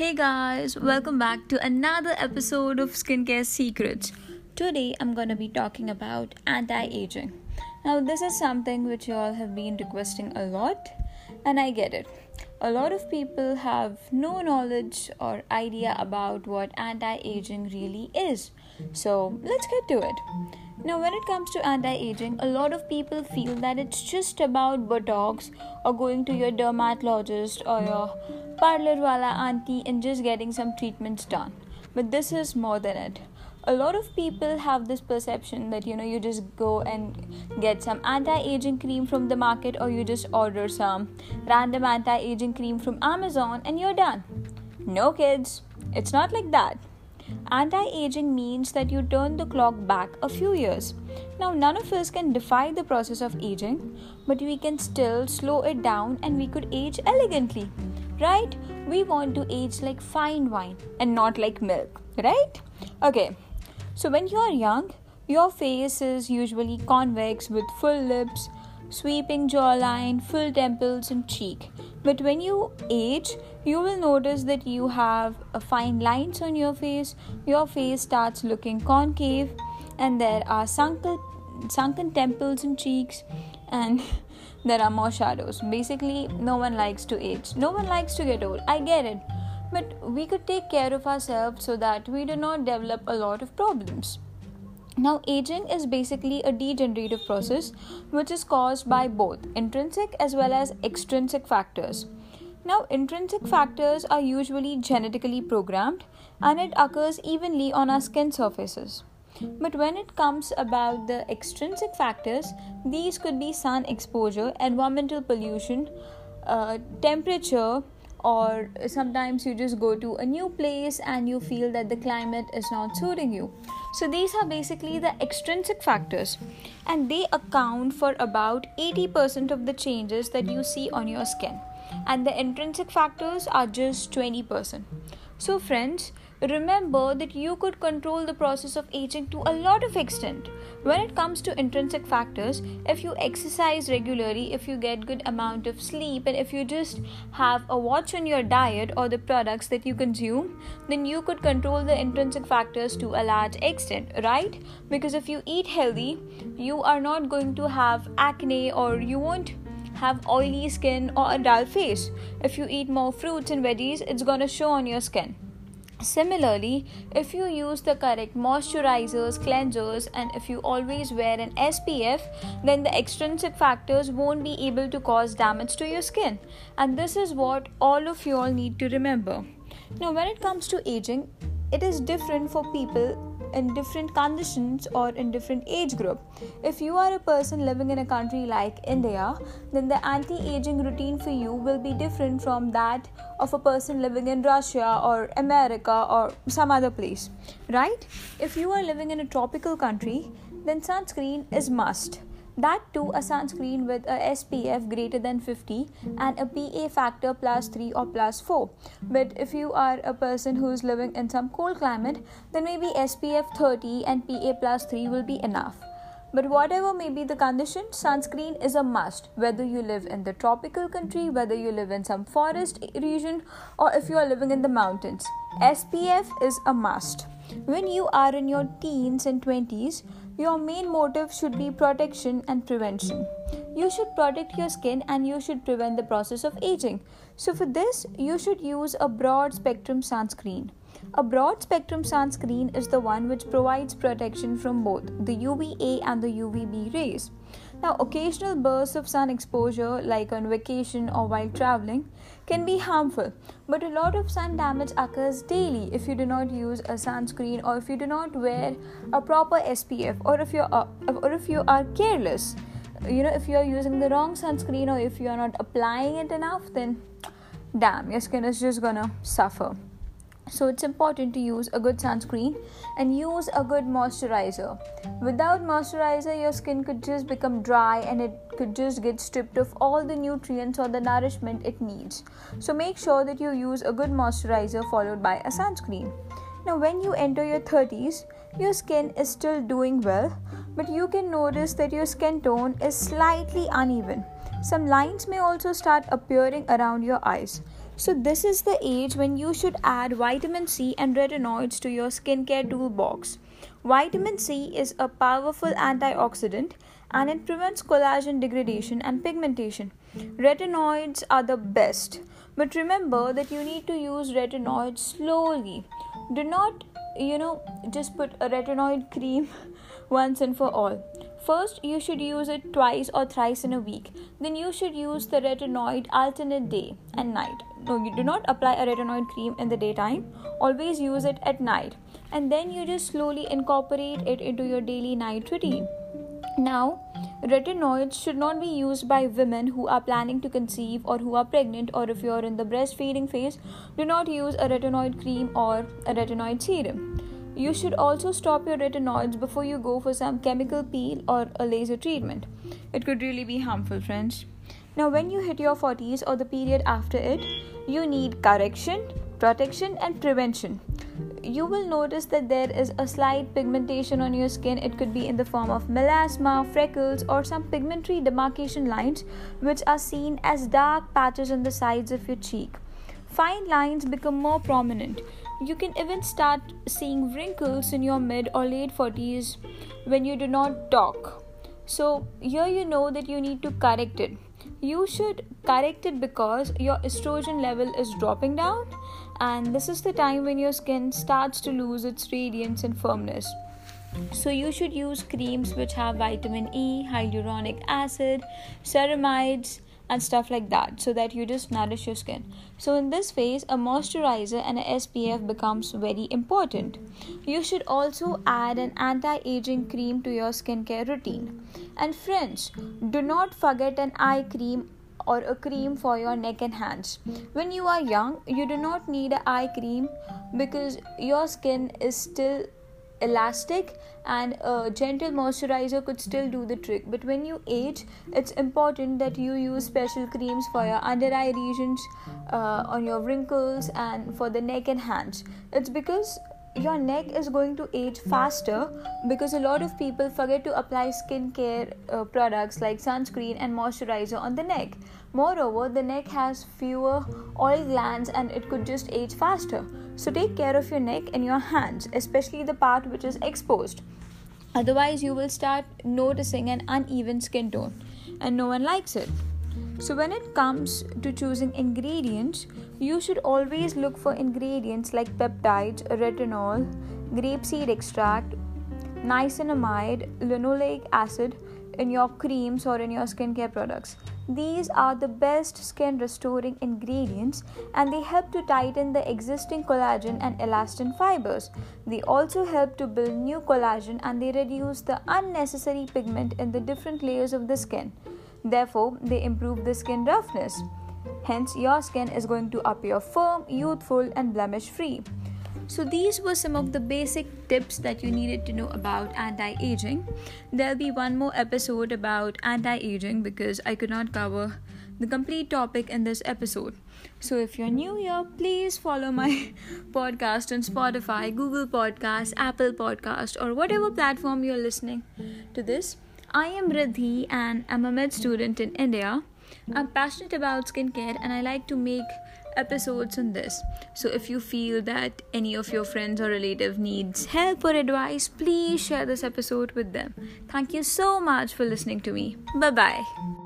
Hey guys, welcome back to another episode of Skincare Secrets. Today I'm going to be talking about anti aging. Now, this is something which you all have been requesting a lot, and I get it. A lot of people have no knowledge or idea about what anti aging really is. So, let's get to it. Now, when it comes to anti aging, a lot of people feel that it's just about Botox or going to your dermatologist or your parlor wala auntie and just getting some treatments done. But this is more than it. A lot of people have this perception that you know you just go and get some anti-aging cream from the market or you just order some random anti-aging cream from Amazon and you're done. No kids, it's not like that Anti aging means that you turn the clock back a few years. Now, none of us can defy the process of aging, but we can still slow it down and we could age elegantly, right? We want to age like fine wine and not like milk, right? Okay, so when you are young, your face is usually convex with full lips, sweeping jawline, full temples, and cheek. But when you age, you will notice that you have fine lines on your face, your face starts looking concave, and there are sunken, sunken temples and cheeks, and there are more shadows. Basically, no one likes to age, no one likes to get old. I get it. But we could take care of ourselves so that we do not develop a lot of problems. Now, aging is basically a degenerative process which is caused by both intrinsic as well as extrinsic factors. Now, intrinsic factors are usually genetically programmed and it occurs evenly on our skin surfaces. But when it comes about the extrinsic factors, these could be sun exposure, environmental pollution, uh, temperature, or sometimes you just go to a new place and you feel that the climate is not suiting you. So, these are basically the extrinsic factors, and they account for about 80% of the changes that you see on your skin, and the intrinsic factors are just 20%. So, friends, remember that you could control the process of aging to a lot of extent. When it comes to intrinsic factors if you exercise regularly if you get good amount of sleep and if you just have a watch on your diet or the products that you consume then you could control the intrinsic factors to a large extent right? Because if you eat healthy you are not going to have acne or you won't have oily skin or a dull face. If you eat more fruits and veggies it's going to show on your skin Similarly, if you use the correct moisturizers, cleansers, and if you always wear an SPF, then the extrinsic factors won't be able to cause damage to your skin. And this is what all of you all need to remember. Now, when it comes to aging, it is different for people in different conditions or in different age group. If you are a person living in a country like india then the anti-aging routine for you will be different from that of a person living in russia or america or some other place right? If you are living in a tropical country then sunscreen is must that too a sunscreen with a SPF greater than 50 and a PA factor plus 3 or plus 4. But if you are a person who is living in some cold climate, then maybe SPF 30 and PA plus 3 will be enough. But whatever may be the condition, sunscreen is a must, whether you live in the tropical country, whether you live in some forest region, or if you are living in the mountains. SPF is a must. When you are in your teens and 20s, your main motive should be protection and prevention. You should protect your skin and you should prevent the process of aging. So, for this, you should use a broad spectrum sunscreen. A broad spectrum sunscreen is the one which provides protection from both the UVA and the UVB rays. Now, occasional bursts of sun exposure, like on vacation or while traveling, can be harmful, but a lot of sun damage occurs daily if you do not use a sunscreen or if you do not wear a proper SPF or if you are, or if you are careless. You know, if you are using the wrong sunscreen or if you are not applying it enough, then damn, your skin is just gonna suffer so it's important to use a good sunscreen and use a good moisturizer. Without moisturizer your skin could just become dry and it could just get stripped of all the nutrients or the nourishment it needs. So make sure that you use a good moisturizer followed by a sunscreen. Now when you enter your 30s your skin is still doing well but you can notice that your skin tone is slightly uneven. Some lines may also start appearing around your eyes So, this is the age when you should add vitamin C and retinoids to your skincare toolbox. Vitamin C is a powerful antioxidant and it prevents collagen degradation and pigmentation. Retinoids are the best, but remember that you need to use retinoids slowly. Do not, you know, just put a retinoid cream once and for all. First, you should use it twice or thrice in a week. Then, you should use the retinoid alternate day and night. No, you do not apply a retinoid cream in the daytime, always use it at night. And then you just slowly incorporate it into your daily night routine. Now, retinoids should not be used by women who are planning to conceive or who are pregnant, or if you are in the breastfeeding phase, do not use a retinoid cream or a retinoid serum. You should also stop your retinoids before you go for some chemical peel or a laser treatment. It could really be harmful, friends. Now, when you hit your 40s or the period after it, you need correction, protection, and prevention you will notice that there is a slight pigmentation on your skin. It could be in the form of melasma, freckles, or some pigmentary demarcation lines, which are seen as dark patches on the sides of your cheek. Fine lines become more prominent. You can even start seeing wrinkles in your mid or late 40s when you do not talk. So, here you know that you need to correct it. You should correct it because your estrogen level is dropping down and this is the time when your skin starts to lose its radiance and firmness. So, you should use creams which have vitamin E, hyaluronic acid, ceramides, and stuff like that so that you just nourish your skin. So, in this phase, a moisturizer and a SPF becomes very important. You should also add an anti aging cream to your skincare routine. And, friends, do not forget an eye cream or a cream for your neck and hands. When you are young, you do not need an eye cream because your skin is still elastic and a gentle moisturizer could still do the trick but when you age it's important that you use special creams for your under eye regions uh, on your wrinkles and for the neck and hands it's because your neck is going to age faster because a lot of people forget to apply skincare uh, products like sunscreen and moisturizer on the neck. Moreover, the neck has fewer oil glands and it could just age faster. So, take care of your neck and your hands, especially the part which is exposed. Otherwise, you will start noticing an uneven skin tone, and no one likes it. So, when it comes to choosing ingredients, you should always look for ingredients like peptides, retinol, grapeseed extract, niacinamide, linoleic acid in your creams or in your skincare products. These are the best skin restoring ingredients and they help to tighten the existing collagen and elastin fibers. They also help to build new collagen and they reduce the unnecessary pigment in the different layers of the skin. Therefore, they improve the skin roughness. Hence, your skin is going to appear firm, youthful, and blemish free. So, these were some of the basic tips that you needed to know about anti aging. There'll be one more episode about anti aging because I could not cover the complete topic in this episode. So, if you're new here, please follow my podcast on Spotify, Google Podcast, Apple Podcast, or whatever platform you're listening to this. I am Riddhi and I'm a med student in India. I'm passionate about skincare and I like to make episodes on this. So if you feel that any of your friends or relative needs help or advice, please share this episode with them. Thank you so much for listening to me. Bye bye.